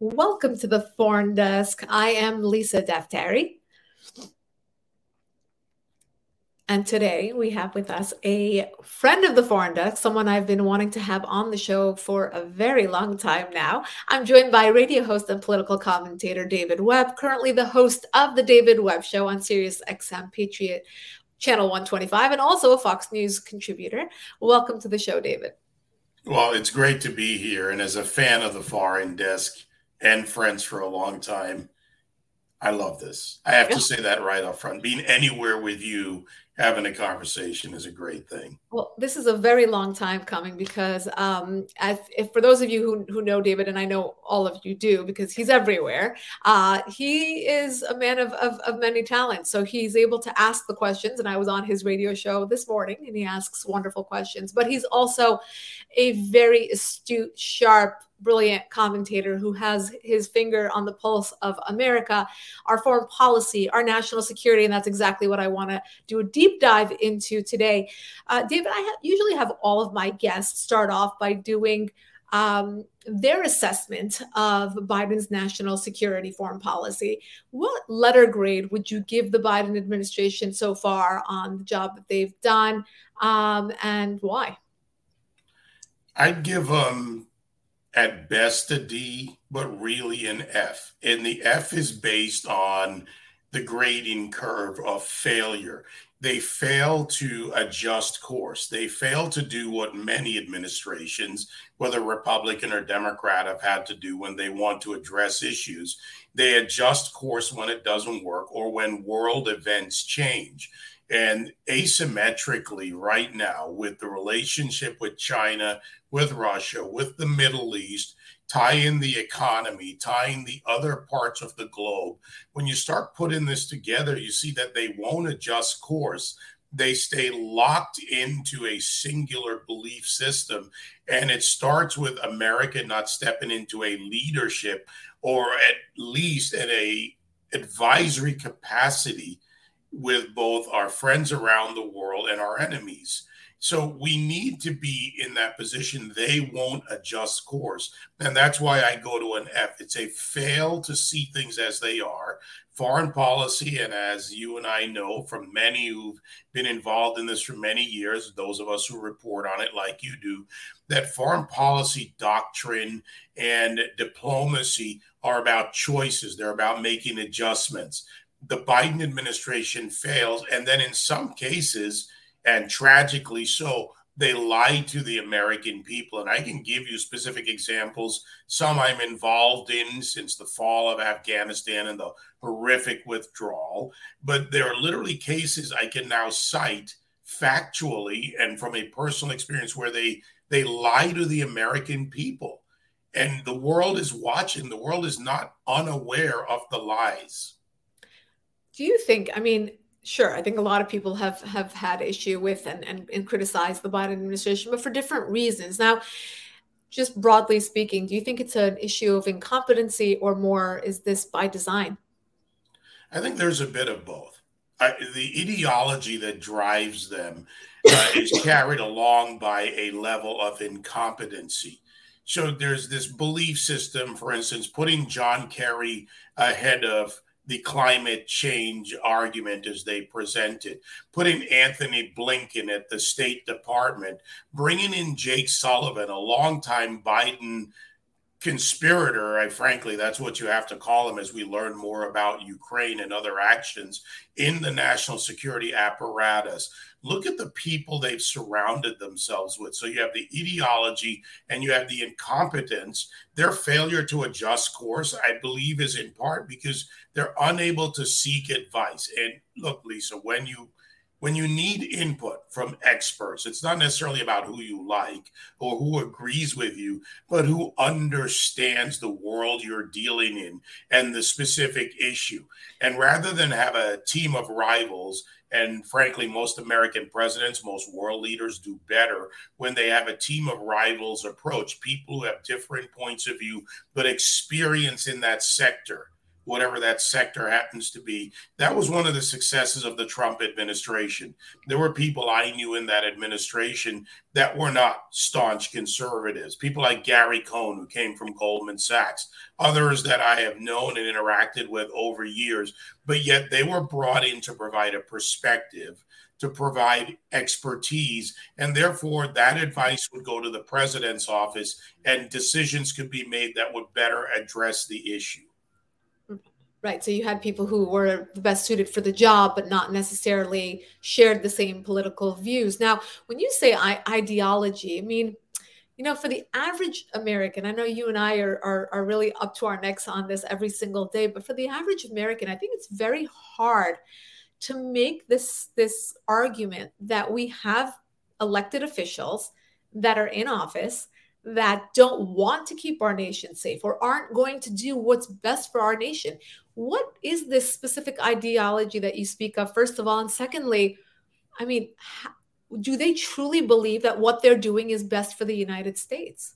Welcome to the Foreign Desk. I am Lisa Daftari. And today we have with us a friend of the Foreign Desk, someone I've been wanting to have on the show for a very long time now. I'm joined by radio host and political commentator David Webb, currently the host of the David Webb Show on Sirius XM Patriot Channel 125, and also a Fox News contributor. Welcome to the show, David. Well, it's great to be here. And as a fan of the Foreign Desk, and friends for a long time. I love this. I have yeah. to say that right up front. Being anywhere with you having a conversation is a great thing. Well, this is a very long time coming because, um, as, if for those of you who, who know David, and I know all of you do because he's everywhere, uh, he is a man of, of, of many talents. So he's able to ask the questions. And I was on his radio show this morning and he asks wonderful questions, but he's also a very astute, sharp, brilliant commentator who has his finger on the pulse of America, our foreign policy, our national security. And that's exactly what I want to do a deep dive into today. Uh, David, I ha- usually have all of my guests start off by doing um, their assessment of Biden's national security foreign policy. What letter grade would you give the Biden administration so far on the job that they've done, um, and why? I'd give them um, at best a D, but really an F. And the F is based on the grading curve of failure. They fail to adjust course. They fail to do what many administrations, whether Republican or Democrat, have had to do when they want to address issues. They adjust course when it doesn't work or when world events change. And asymmetrically, right now, with the relationship with China, with Russia, with the Middle East, in the economy, tying the other parts of the globe. When you start putting this together, you see that they won't adjust course. They stay locked into a singular belief system. And it starts with America not stepping into a leadership or at least at a advisory capacity with both our friends around the world and our enemies. So we need to be in that position. They won't adjust course. And that's why I go to an F. It's a fail to see things as they are. Foreign policy, and as you and I know from many who've been involved in this for many years, those of us who report on it like you do, that foreign policy doctrine and diplomacy are about choices. They're about making adjustments the Biden administration fails. And then in some cases, and tragically so, they lie to the American people. And I can give you specific examples. Some I'm involved in since the fall of Afghanistan and the horrific withdrawal. But there are literally cases I can now cite factually and from a personal experience where they they lie to the American people. And the world is watching. The world is not unaware of the lies do you think i mean sure i think a lot of people have have had issue with and and, and criticized the biden administration but for different reasons. Now just broadly speaking do you think it's an issue of incompetency or more is this by design? I think there's a bit of both. I, the ideology that drives them uh, is carried along by a level of incompetency. So there's this belief system for instance putting john kerry ahead of the climate change argument as they presented, putting Antony Blinken at the State Department, bringing in Jake Sullivan, a longtime Biden conspirator. I frankly, that's what you have to call him as we learn more about Ukraine and other actions in the national security apparatus. Look at the people they've surrounded themselves with. So you have the ideology and you have the incompetence. Their failure to adjust course, I believe, is in part because they're unable to seek advice. And look, Lisa, when you when you need input from experts, it's not necessarily about who you like or who agrees with you, but who understands the world you're dealing in and the specific issue. And rather than have a team of rivals, and frankly, most American presidents, most world leaders do better when they have a team of rivals approach, people who have different points of view, but experience in that sector whatever that sector happens to be. That was one of the successes of the Trump administration. There were people I knew in that administration that were not staunch conservatives, people like Gary Cohn, who came from Goldman Sachs, others that I have known and interacted with over years, but yet they were brought in to provide a perspective. To provide expertise, and therefore that advice would go to the president's office, and decisions could be made that would better address the issue. Right. So you had people who were the best suited for the job, but not necessarily shared the same political views. Now, when you say ideology, I mean, you know, for the average American, I know you and I are, are, are really up to our necks on this every single day, but for the average American, I think it's very hard to make this this argument that we have elected officials that are in office that don't want to keep our nation safe or aren't going to do what's best for our nation. What is this specific ideology that you speak of, first of all? And secondly, I mean, do they truly believe that what they're doing is best for the United States?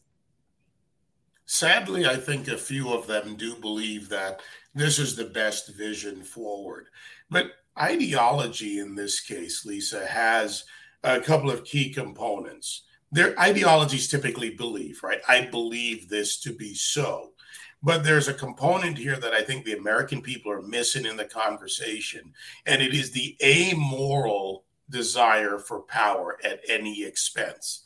Sadly, I think a few of them do believe that this is the best vision forward. But ideology in this case, Lisa, has a couple of key components their ideologies typically believe, right? I believe this to be so. But there's a component here that I think the American people are missing in the conversation, and it is the amoral desire for power at any expense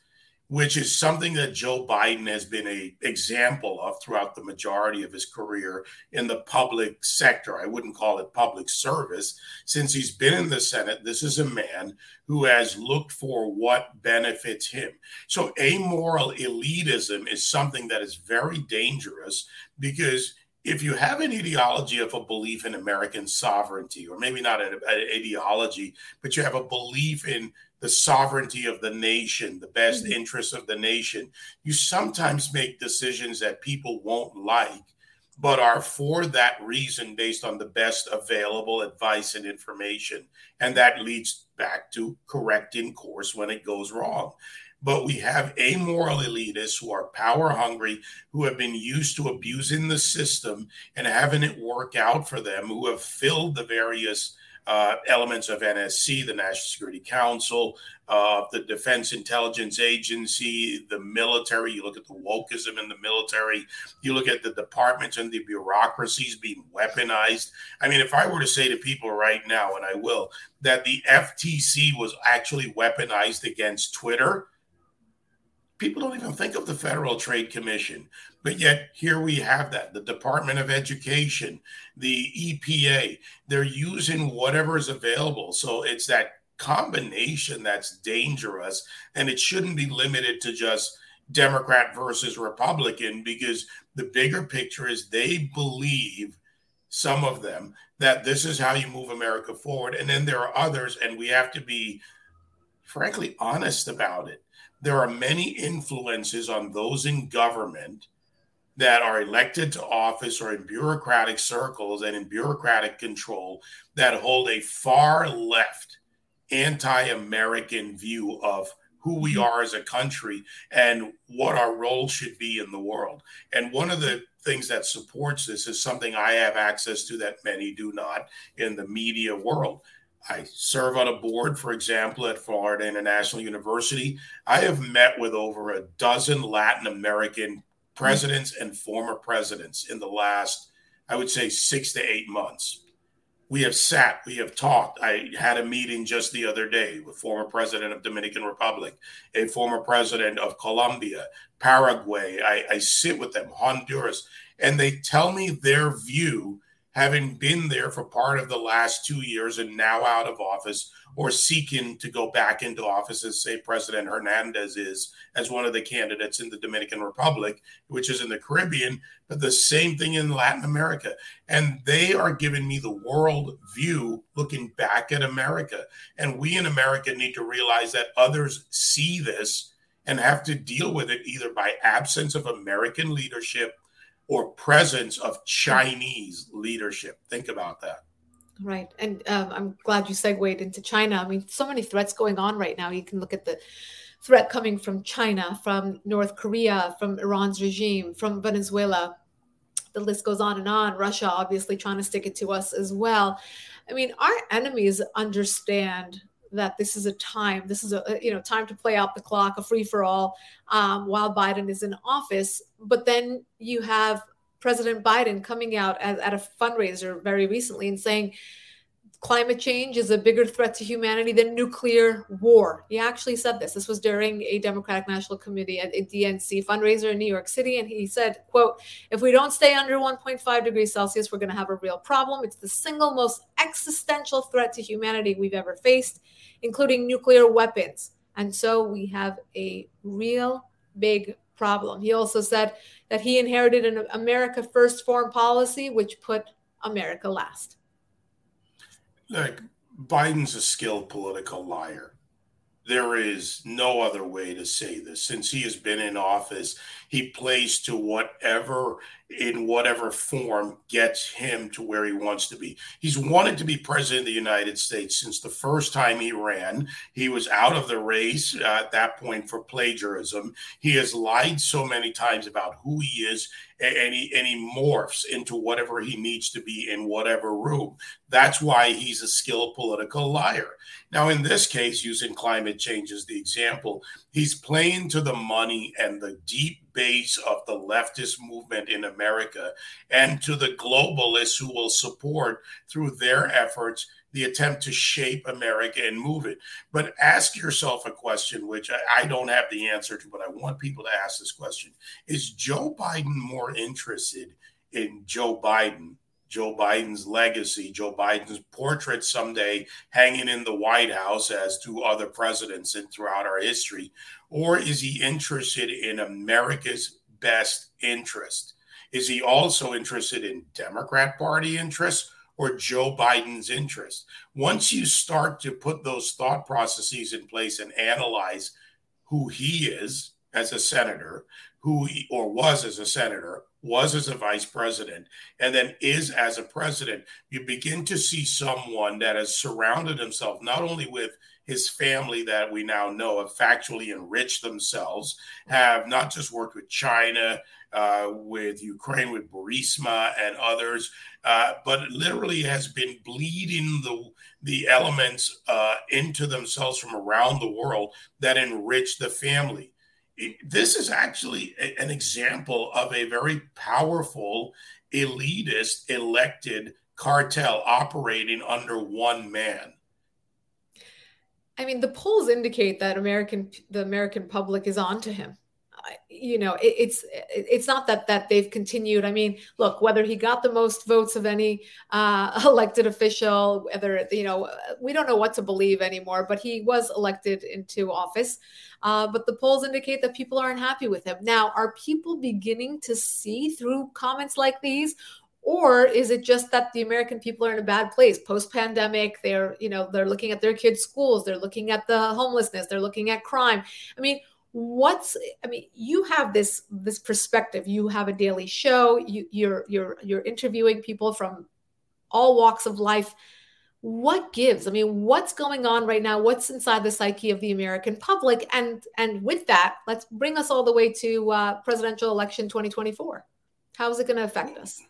which is something that Joe Biden has been a example of throughout the majority of his career in the public sector. I wouldn't call it public service since he's been in the Senate. This is a man who has looked for what benefits him. So amoral elitism is something that is very dangerous because if you have an ideology of a belief in American sovereignty, or maybe not an, an ideology, but you have a belief in the sovereignty of the nation, the best mm-hmm. interests of the nation. You sometimes make decisions that people won't like, but are for that reason based on the best available advice and information. And that leads back to correcting course when it goes wrong. But we have amoral elitists who are power hungry, who have been used to abusing the system and having it work out for them, who have filled the various uh, elements of NSC, the National Security Council, uh, the Defense Intelligence Agency, the military. You look at the wokeism in the military. You look at the departments and the bureaucracies being weaponized. I mean, if I were to say to people right now, and I will, that the FTC was actually weaponized against Twitter, people don't even think of the Federal Trade Commission. But yet, here we have that the Department of Education, the EPA, they're using whatever is available. So it's that combination that's dangerous. And it shouldn't be limited to just Democrat versus Republican, because the bigger picture is they believe, some of them, that this is how you move America forward. And then there are others, and we have to be, frankly, honest about it. There are many influences on those in government that are elected to office or in bureaucratic circles and in bureaucratic control that hold a far left anti American view of who we mm-hmm. are as a country and what our role should be in the world. And one of the things that supports this is something I have access to that many do not in the media world. I serve on a board, for example, at Florida International University. I have met with over a dozen Latin American presidents and former presidents in the last, I would say, six to eight months. We have sat, we have talked. I had a meeting just the other day with former president of Dominican Republic, a former president of Colombia, Paraguay. I, I sit with them, Honduras, and they tell me their view having been there for part of the last two years and now out of office or seeking to go back into office, as say President Hernandez is, as one of the candidates in the Dominican Republic, which is in the Caribbean, but the same thing in Latin America. And they are giving me the world view looking back at America. And we in America need to realize that others see this and have to deal with it either by absence of American leadership or presence of Chinese leadership. Think about that. Right. And um, I'm glad you segued into China. I mean, so many threats going on right now. You can look at the threat coming from China, from North Korea, from Iran's regime, from Venezuela. The list goes on and on. Russia, obviously, trying to stick it to us as well. I mean, our enemies understand that this is a time this is a you know time to play out the clock a free for all um, while biden is in office. But then you have president biden coming out at, at a fundraiser very recently and saying climate change is a bigger threat to humanity than nuclear war. He actually said this. This was during a Democratic National Committee at a DNC fundraiser in New York City. And he said, quote, if we don't stay under 1.5 degrees Celsius, we're going to have a real problem. It's the single most existential threat to humanity we've ever faced, including nuclear weapons. And so we have a real big problem. He also said that he inherited an America First foreign policy, which put America last. Look, Biden's a skilled political liar. There is no other way to say this. Since he has been in office, he plays to whatever, in whatever form, gets him to where he wants to be. He's wanted to be president of the United States since the first time he ran. He was out of the race uh, at that point for plagiarism. He has lied so many times about who he is and he, and he morphs into whatever he needs to be in whatever room. That's why he's a skilled political liar. Now, in this case, using climate change as the example, he's playing to the money and the deep base of the leftist movement in America and to the globalists who will support through their efforts the attempt to shape America and move it. But ask yourself a question, which I, I, don't have the answer to, but I want people to ask this question Is Joe Biden more interested in Joe Biden Joe Biden's legacy, Joe Biden's portrait someday hanging in the White House, as do other presidents and throughout our history? Or is he interested in America's best interest? Is he also interested in Democrat Party interests or Joe Biden's interest? Once you start to put those thought processes in place and analyze who he is as a senator, who he, or was as a senator, was as a vice president, and then is as a president, you begin to see someone that has surrounded himself not only with his family that we now know have factually enriched themselves, have not just worked with China, uh, with Ukraine, with Burisma and others, uh, but literally has been bleeding the the elements uh, into themselves from around the world that enrich the family this is actually a, an example of a very powerful elitist elected cartel operating under one man. I mean, the polls indicate that American the American public is on to him. You know it, it's it's not that that they've continued. I mean look whether he got the most votes of any uh, elected official whether you know we don't know what to believe anymore but he was elected into office. Uh, but the polls indicate that people aren't happy with him. Now are people beginning to see through comments like these or is it just that the american people are in a bad place? Post pandemic they're you know they're looking at their kids schools they're looking at the homelessness they're looking at crime. I mean what's i mean you have this this perspective. You have a daily show. You, you're you're you're interviewing people from all walks of life. What gives? I mean what's going on right now? What's inside the psyche of the american public? And and with that let's bring us all the way to uh, presidential election 2024 how is it going to affect us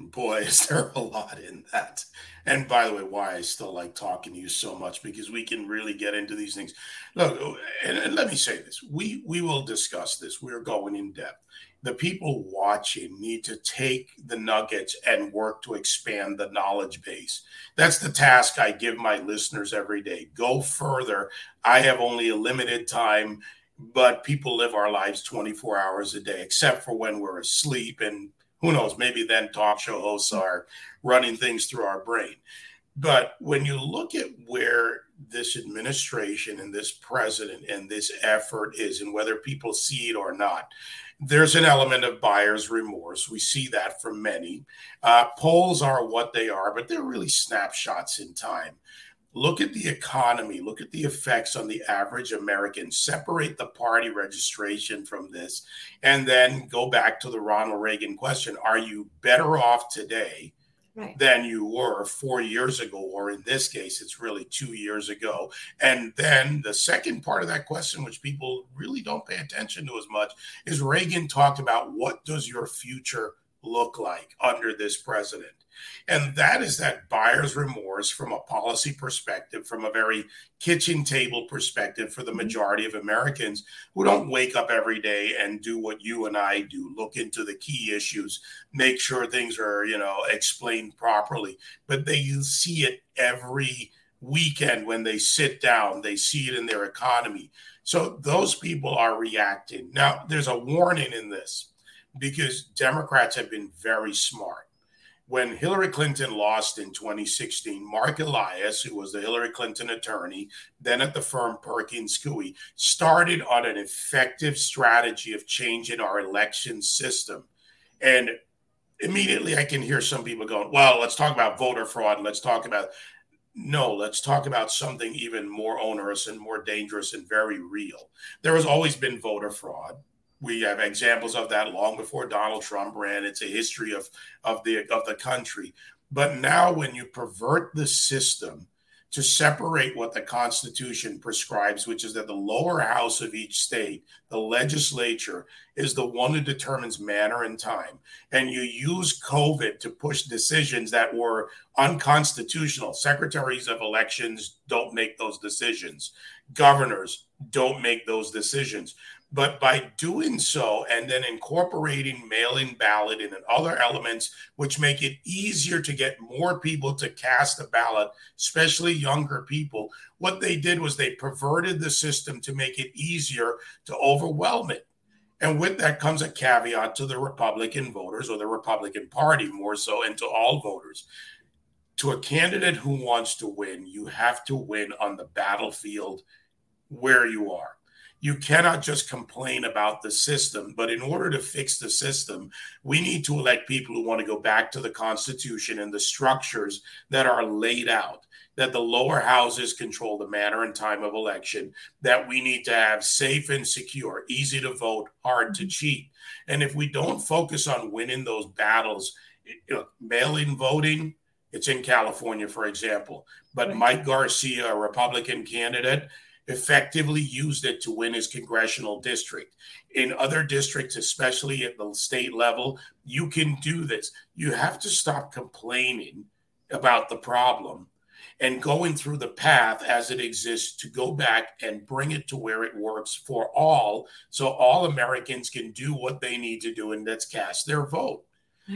boy is there a lot in that and by the way, why I still like talking to you so much because we can really get into these things. Look, and, and let me say this: we we will discuss this. We're going in depth. The people watching need to take the nuggets and work to expand the knowledge base. That's the task I give my listeners every day. Go further. I have only a limited time, but people live our lives 24 hours a day, except for when we're asleep and Who knows? Maybe then talk show hosts are running things through our brain. But when you look at where this administration and this president and this effort is, and whether people see it or not, there's an element of buyer's remorse. We see that from many. Uh, polls are what they are, but they're really snapshots in time. Look at the economy, look at the effects on the average American, separate the party registration from this, and then go back to the Ronald Reagan question Are you better off today? right. than you were four years ago, or in this case, it's really two years ago. And then the second part of that question, which people really don't pay attention to as much, is Reagan talked about what does your future look like under this president? And that is that buyer's remorse from a policy perspective, from a very kitchen table perspective for the mm-hmm. majority of Americans who don't wake up every day and do what you and I do look into the key issues, make sure things are, you know, explained properly. But they see it every weekend when they sit down, they see it in their economy. So those people are reacting. Now, there's a warning in this because Democrats have been very smart when Hillary Clinton lost in 2016, Marc Elias, who was the Hillary Clinton attorney, then at the firm Perkins Coie, started on an effective strategy of changing our election system. And immediately I can hear some people going, well, let's talk about voter fraud. Let's talk about. No, let's talk about something even more onerous and more dangerous and very real. There has always been voter fraud we have examples of that long before Donald Trump ran. It's a history of of the of the country. But now, when you pervert the system to separate what the Constitution prescribes, which is that the lower house of each state, the legislature, is the one who determines manner and time, and you use COVID to push decisions that were unconstitutional. Secretaries of elections don't make those decisions. Governors don't make those decisions. But by doing so and then incorporating mail in ballot and other elements, which make it easier to get more people to cast a ballot, especially younger people, what they did was they perverted the system to make it easier to overwhelm it. And with that comes a caveat to the Republican voters or the Republican Party, more so, and to all voters. To a candidate who wants to win, you have to win on the battlefield where you are you cannot just complain about the system. But in order to fix the system, we need to elect people who want to go back to the Constitution and the structures that are laid out. That the lower houses control the manner and time of election, that we need to have safe and secure, easy to vote, hard to cheat. And if we don't focus on winning those battles, eh, you know, mail in voting, it's in California, for example. But. Mike Garcia, a Republican candidate, effectively used it to win his congressional district. In other districts, especially at the state level, you can do this. You have to stop complaining about the problem and going through the path as it exists to go back and bring it to where it works for all so all Americans can do what they need to do and that's cast their vote.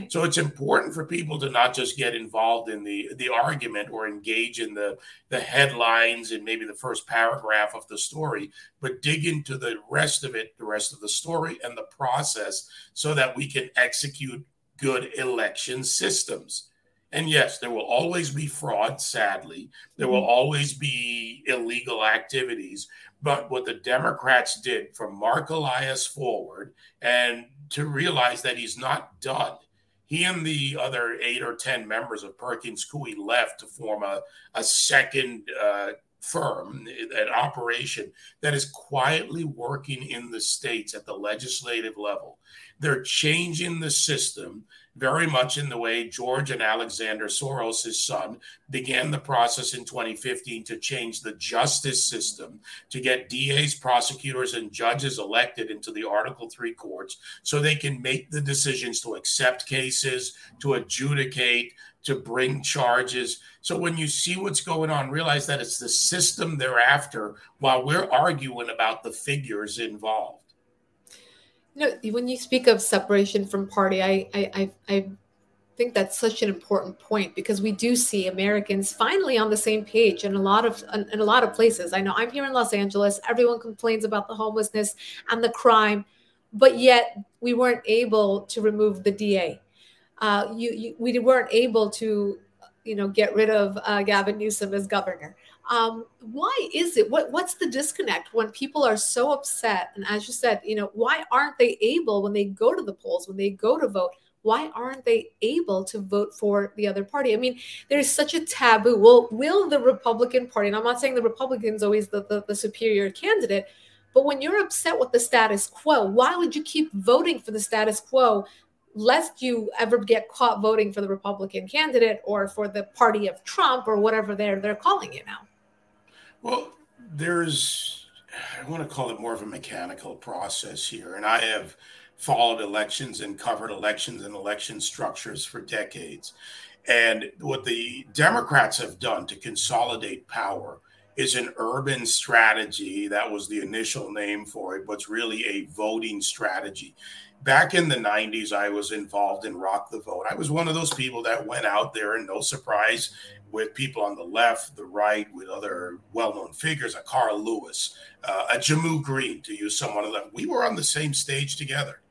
So it's important for people to not just get involved in the the argument or engage in the the headlines and maybe the first paragraph of the story, but dig into the rest of it, the rest of the story and the process so that we can execute good election systems. And yes, there will always be fraud, sadly. There will mm-hmm. always be illegal activities. But what the Democrats did from Marc Elias forward and to realize that he's not done he and the other eight or 10 members of Perkins Coie left to form a, a second uh, firm, an operation that is quietly working in the states at the legislative level. They're changing the system very much in the way George and Alexander Soros, his son, began the process in 2015 to change the justice system, to get DAs, prosecutors, and judges elected into the Article 3 courts so they can make the decisions to accept cases, to adjudicate, to bring charges. So when you see what's going on, realize that it's the system they're after while we're arguing about the figures involved. You know, when you speak of separation from party, I, I, I, think that's such an important point because we do see Americans finally on the same page in a lot of in a lot of places. I know I'm here in Los Angeles. Everyone complains about the homelessness and the crime, but yet we weren't able to remove the DA. uh, you, you, we weren't able to, you know, get rid of uh, Gavin Newsom as governor. Um, why is it? What what's the disconnect when people are so upset? And as you said, you know, why aren't they able when they go to the polls, when they go to vote? Why aren't they able to vote for the other party? I mean, there's such a taboo. Well, will the Republican Party, and I'm not saying the Republican's always the, the, the superior candidate, but when you're upset with the status quo, why would you keep voting for the status quo lest you ever get caught voting for the Republican candidate or for the party of Trump or whatever they're they're calling it now? Well, there's, I want to call it more of a mechanical process here. And I have followed elections and covered elections and election structures for decades. And what the Democrats have done to consolidate power is an urban strategy. That was the initial name for it, but it's really a voting strategy. Back in the 90s, I was involved in Rock the Vote. I was one of those people that went out there, and no surprise, with people on the left, the right, with other well-known figures, a Carl Lewis, uh, a Ja'Moo Green, to use someone of them. We were on the same stage together.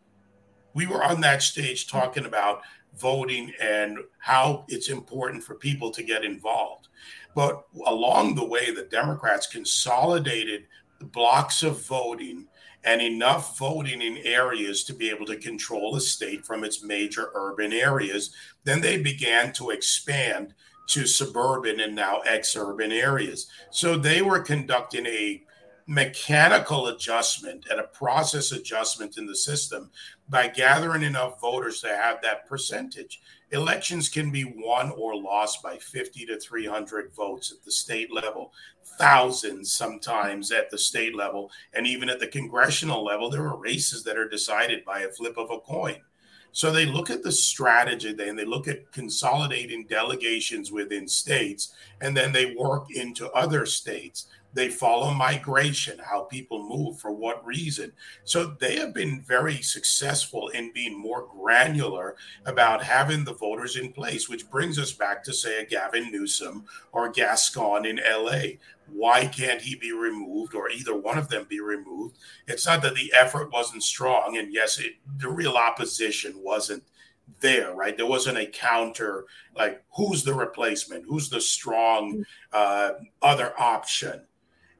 We were on that stage talking about voting and how it's important for people to get involved. But along the way, the Democrats consolidated the blocks of voting and enough voting in areas to be able to control a state from its major urban areas. Then they began to expand to suburban and now ex-urban areas. So they were conducting a mechanical adjustment and a process adjustment in the system by gathering enough voters to have that percentage. Elections can be won or lost by 50 to 300 votes at the state level, thousands sometimes at the state level, and even at the congressional level, there are races that are decided by a flip of a coin. So they look at the strategy and they look at consolidating delegations within states, and then they work into other states. They follow migration, how people move, for what reason. So they have been very successful in being more granular about having the voters in place, which brings us back to, say, a Gavin Newsom or Gascon in LA. Why can't he be removed or either one of them be removed? It's not that the effort wasn't strong. And yes, it, the real opposition wasn't there, right? There wasn't a counter, like who's the replacement? Who's the strong uh, other option?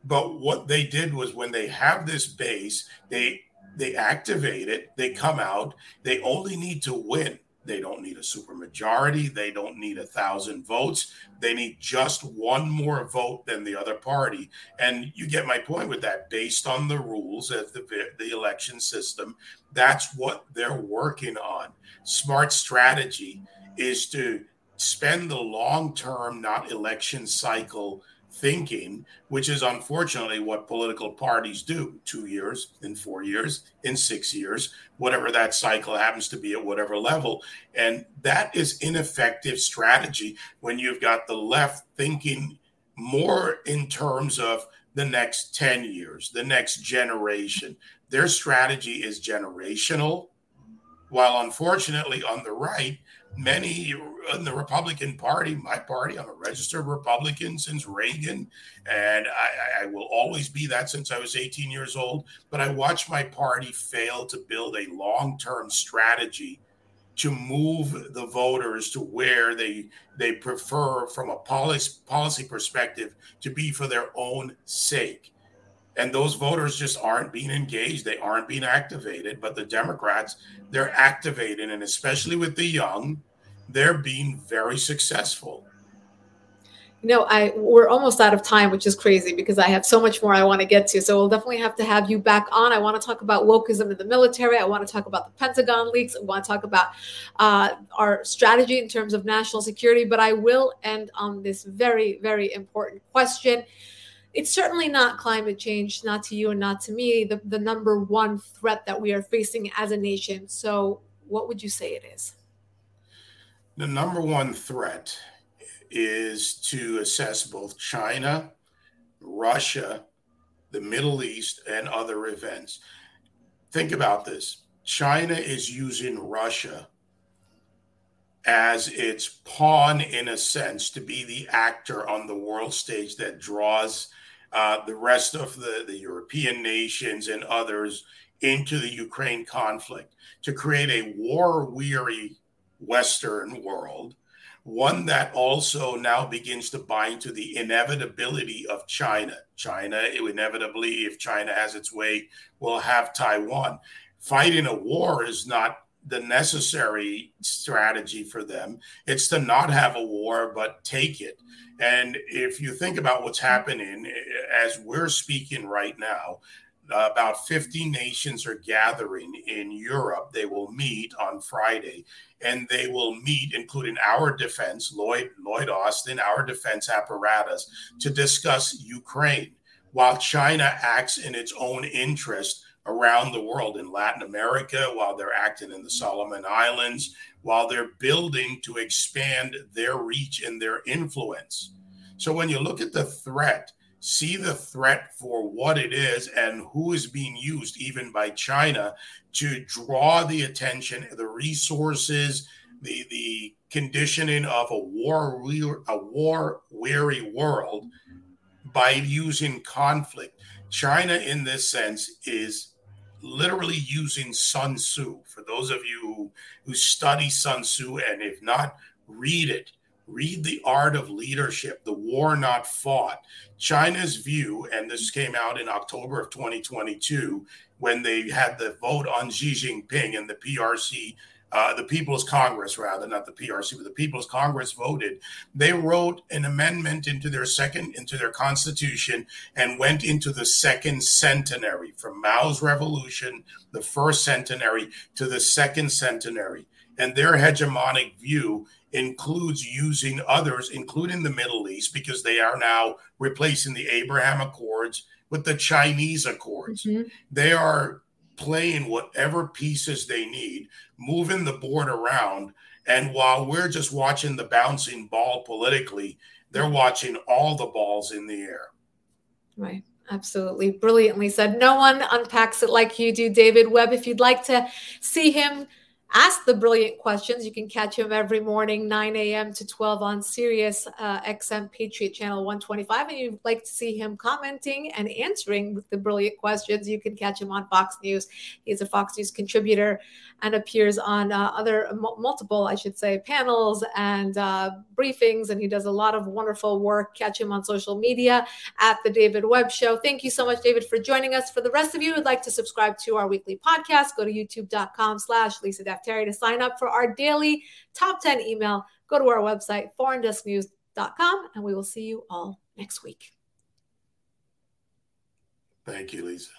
But what they did was when they have this base, they they activate it, they come out, they only need to win. They don't need a supermajority. They don't need a thousand votes. They need just one more vote than the other party. And you get my point with that. Based on the rules of the, the election system, that's what they're working on. Smart strategy is to spend the long term, not election cycle thinking, which is unfortunately what political parties do two years, in four years, in six years, whatever that cycle happens to be at whatever level. And that is ineffective strategy when you've got the left thinking more in terms of the next 10 years, the next generation. Their strategy is generational, while unfortunately on the right, many in the Republican Party, my party, I'm a registered Republican since Reagan, and I, I, will always be that since I was 18 years old. But I watched my party fail to build a long term strategy to move the voters to where they they prefer from a policy policy perspective to be for their own sake and those voters just aren't being engaged. They aren't being activated. But the democrats they're activated and especially with the young they're being very successful. You know i we're almost out of time which is crazy because i have so much more i want to get to. So we'll definitely have to have you back on. I want to talk about wokeism in the military. I want to talk about the pentagon leaks. I want to talk about uh, our strategy in terms of national security. But i will end on this very very important question it's certainly not climate change, not to you and not to me, the, the number one threat that we are facing as a nation. So, what would you say it is? The number one threat is to assess both China, Russia, the Middle East, and other events. Think about this China is using Russia as its pawn, in a sense, to be the actor on the world stage that draws uh, the rest of the, the European nations and others into the Ukraine conflict to create a war weary Western world, one that also now begins to bind to the inevitability of China. China, inevitably, if China has its way, will have Taiwan. Fighting a war is not the necessary strategy for them. It's to not have a war, but take it. And if you think about what's happening eh, as we're speaking right now, about 50 nations are gathering in Europe. They will meet on Friday, and they will meet, including our defense, Lloyd Lloyd Austin, our defense apparatus, to discuss Ukraine, while China acts in its own interest around the world in Latin America, while they're acting in the Solomon Islands, while they're building to expand their reach and their influence. So when you look at the threat see the threat for what it is and who is being used, even by China, to draw the attention, the resources, the the conditioning of a war a war weary world by using conflict. China, in this sense, is literally using Sun Tzu. For those of you who, study Sun Tzu, and if not, read it read The Art of Leadership, The War Not Fought. China's view, and this came out in October of 2022 when they had the vote on Xi Jinping and the PRC, uh, the People's Congress, rather, not the PRC, but the People's Congress voted. They wrote an amendment into their second, into their constitution and went into the second centenary from Mao's revolution, the first centenary, to the second centenary. And their hegemonic view includes using others, including the Middle East, because they are now replacing the Abraham Accords with the Chinese Accords. Mm-hmm. They are playing whatever pieces they need, moving the board around. And while we're just watching the bouncing ball politically, they're watching all the balls in the air. Right. Absolutely. Brilliantly said. No one unpacks it like you do, David Webb. If you'd like to see him ask the brilliant questions. You can catch him every morning, 9 a.m. to 12 on Sirius uh, XM Patriot Channel 125. And you'd like to see him commenting and answering the brilliant questions, you can catch him on Fox News. He's a Fox News contributor and appears on uh, other m- multiple, I should say, panels and uh, briefings. And he does a lot of wonderful work. Catch him on social media at The David Webb Show. Thank you so much, David, for joining us. For the rest of you who'd like to subscribe to our weekly podcast, go to youtube.com slash Lisa Terry to sign up for our daily top 10 email. Go to our website, foreigndesknews.com, and we will see you all next week. Thank you, Lisa.